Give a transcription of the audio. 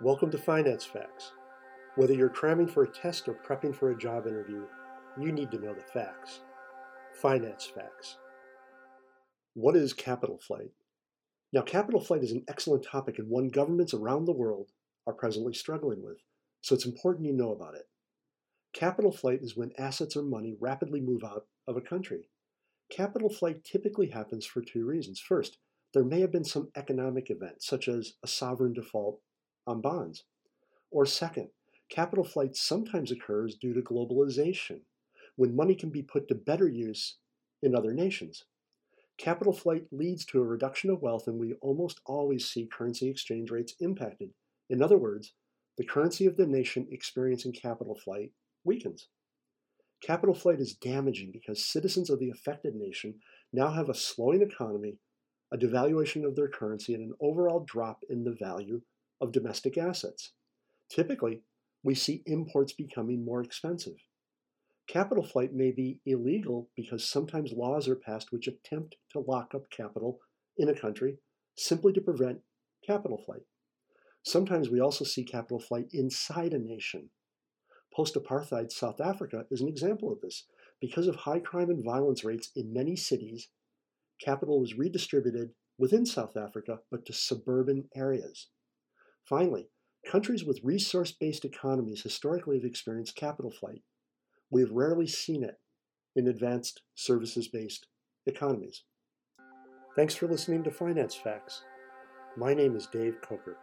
Welcome to Finance Facts. Whether you're cramming for a test or prepping for a job interview, you need to know the facts. Finance Facts. What is capital flight? Now, capital flight is an excellent topic and one governments around the world are presently struggling with, so it's important you know about it. Capital flight is when assets or money rapidly move out of a country. Capital flight typically happens for two reasons. First, there may have been some economic event, such as a sovereign default on bonds. Or second, capital flight sometimes occurs due to globalization, when money can be put to better use in other nations. Capital flight leads to a reduction of wealth, and we almost always see currency exchange rates impacted. In other words, the currency of the nation experiencing capital flight weakens. Capital flight is damaging because citizens of the affected nation now have a slowing economy, a devaluation of their currency, and an overall drop in the value of domestic assets. Typically, we see imports becoming more expensive. Capital flight may be illegal because sometimes laws are passed which attempt to lock up capital in a country simply to prevent capital flight. Sometimes we also see capital flight inside a nation. Post apartheid South Africa is an example of this. Because of high crime and violence rates in many cities, capital was redistributed within South Africa but to suburban areas. Finally, countries with resource based economies historically have experienced capital flight. We have rarely seen it in advanced services based economies. Thanks for listening to Finance Facts. My name is Dave Coker.